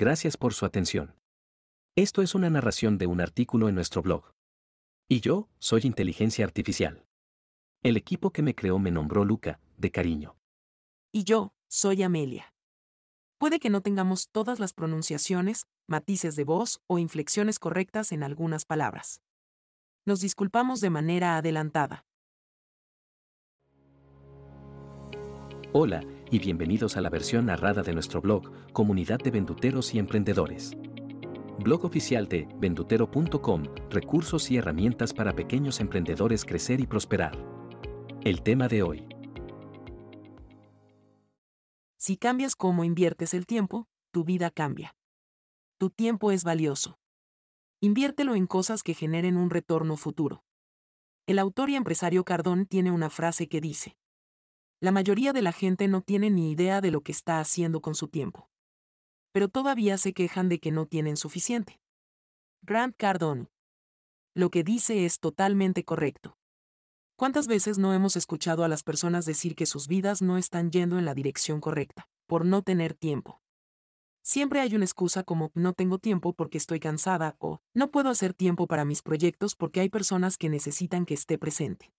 Gracias por su atención. Esto es una narración de un artículo en nuestro blog. Y yo, soy inteligencia artificial. El equipo que me creó me nombró Luca, de cariño. Y yo, soy Amelia. Puede que no tengamos todas las pronunciaciones, matices de voz o inflexiones correctas en algunas palabras. Nos disculpamos de manera adelantada. Hola, y bienvenidos a la versión narrada de nuestro blog, Comunidad de Venduteros y Emprendedores. Blog oficial de vendutero.com, recursos y herramientas para pequeños emprendedores crecer y prosperar. El tema de hoy. Si cambias cómo inviertes el tiempo, tu vida cambia. Tu tiempo es valioso. Inviértelo en cosas que generen un retorno futuro. El autor y empresario Cardón tiene una frase que dice, la mayoría de la gente no tiene ni idea de lo que está haciendo con su tiempo. Pero todavía se quejan de que no tienen suficiente. Grant Cardone. Lo que dice es totalmente correcto. ¿Cuántas veces no hemos escuchado a las personas decir que sus vidas no están yendo en la dirección correcta, por no tener tiempo? Siempre hay una excusa como no tengo tiempo porque estoy cansada o no puedo hacer tiempo para mis proyectos porque hay personas que necesitan que esté presente.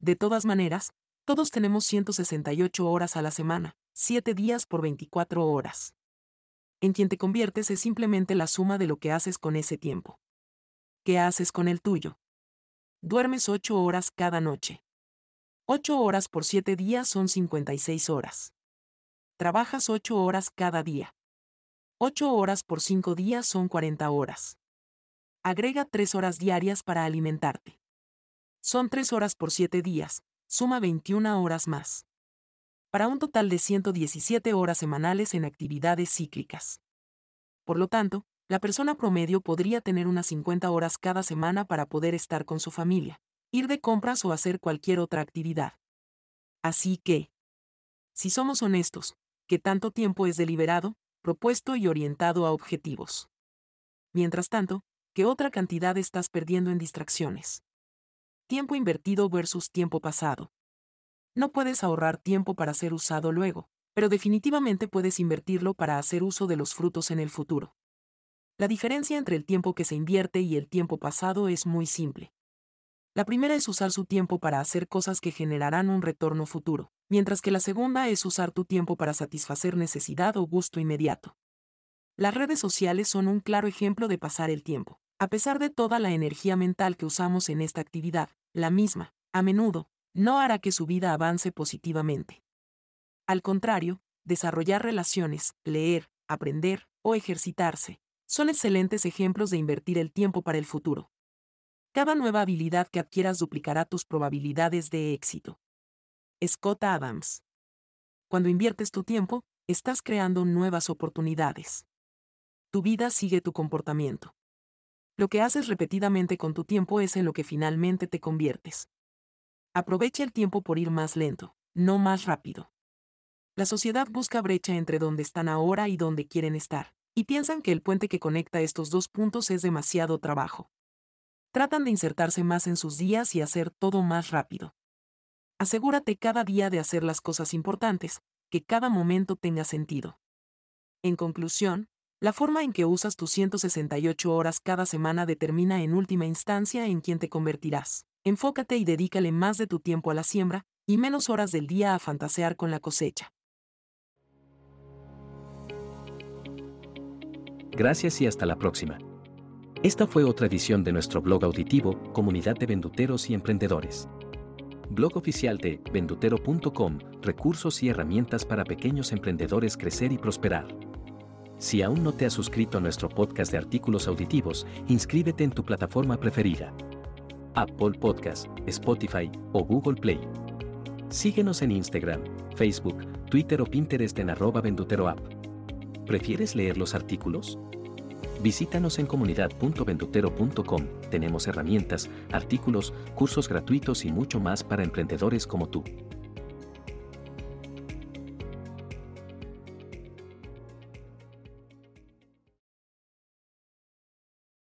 De todas maneras, todos tenemos 168 horas a la semana, 7 días por 24 horas. En quien te conviertes es simplemente la suma de lo que haces con ese tiempo. ¿Qué haces con el tuyo? Duermes 8 horas cada noche. 8 horas por 7 días son 56 horas. Trabajas 8 horas cada día. 8 horas por 5 días son 40 horas. Agrega 3 horas diarias para alimentarte. Son 3 horas por 7 días, suma 21 horas más. Para un total de 117 horas semanales en actividades cíclicas. Por lo tanto, la persona promedio podría tener unas 50 horas cada semana para poder estar con su familia, ir de compras o hacer cualquier otra actividad. Así que, si somos honestos, ¿qué tanto tiempo es deliberado, propuesto y orientado a objetivos? Mientras tanto, ¿qué otra cantidad estás perdiendo en distracciones? Tiempo invertido versus tiempo pasado. No puedes ahorrar tiempo para ser usado luego, pero definitivamente puedes invertirlo para hacer uso de los frutos en el futuro. La diferencia entre el tiempo que se invierte y el tiempo pasado es muy simple. La primera es usar su tiempo para hacer cosas que generarán un retorno futuro, mientras que la segunda es usar tu tiempo para satisfacer necesidad o gusto inmediato. Las redes sociales son un claro ejemplo de pasar el tiempo. A pesar de toda la energía mental que usamos en esta actividad, la misma, a menudo, no hará que su vida avance positivamente. Al contrario, desarrollar relaciones, leer, aprender o ejercitarse, son excelentes ejemplos de invertir el tiempo para el futuro. Cada nueva habilidad que adquieras duplicará tus probabilidades de éxito. Scott Adams. Cuando inviertes tu tiempo, estás creando nuevas oportunidades. Tu vida sigue tu comportamiento. Lo que haces repetidamente con tu tiempo es en lo que finalmente te conviertes. Aprovecha el tiempo por ir más lento, no más rápido. La sociedad busca brecha entre donde están ahora y donde quieren estar, y piensan que el puente que conecta estos dos puntos es demasiado trabajo. Tratan de insertarse más en sus días y hacer todo más rápido. Asegúrate cada día de hacer las cosas importantes, que cada momento tenga sentido. En conclusión, la forma en que usas tus 168 horas cada semana determina en última instancia en quién te convertirás. Enfócate y dedícale más de tu tiempo a la siembra, y menos horas del día a fantasear con la cosecha. Gracias y hasta la próxima. Esta fue otra edición de nuestro blog auditivo, Comunidad de Venduteros y Emprendedores. Blog oficial de vendutero.com, recursos y herramientas para pequeños emprendedores crecer y prosperar. Si aún no te has suscrito a nuestro podcast de artículos auditivos, inscríbete en tu plataforma preferida. Apple Podcast, Spotify o Google Play. Síguenos en Instagram, Facebook, Twitter o Pinterest en arroba venduteroapp. ¿Prefieres leer los artículos? Visítanos en comunidad.vendutero.com. Tenemos herramientas, artículos, cursos gratuitos y mucho más para emprendedores como tú.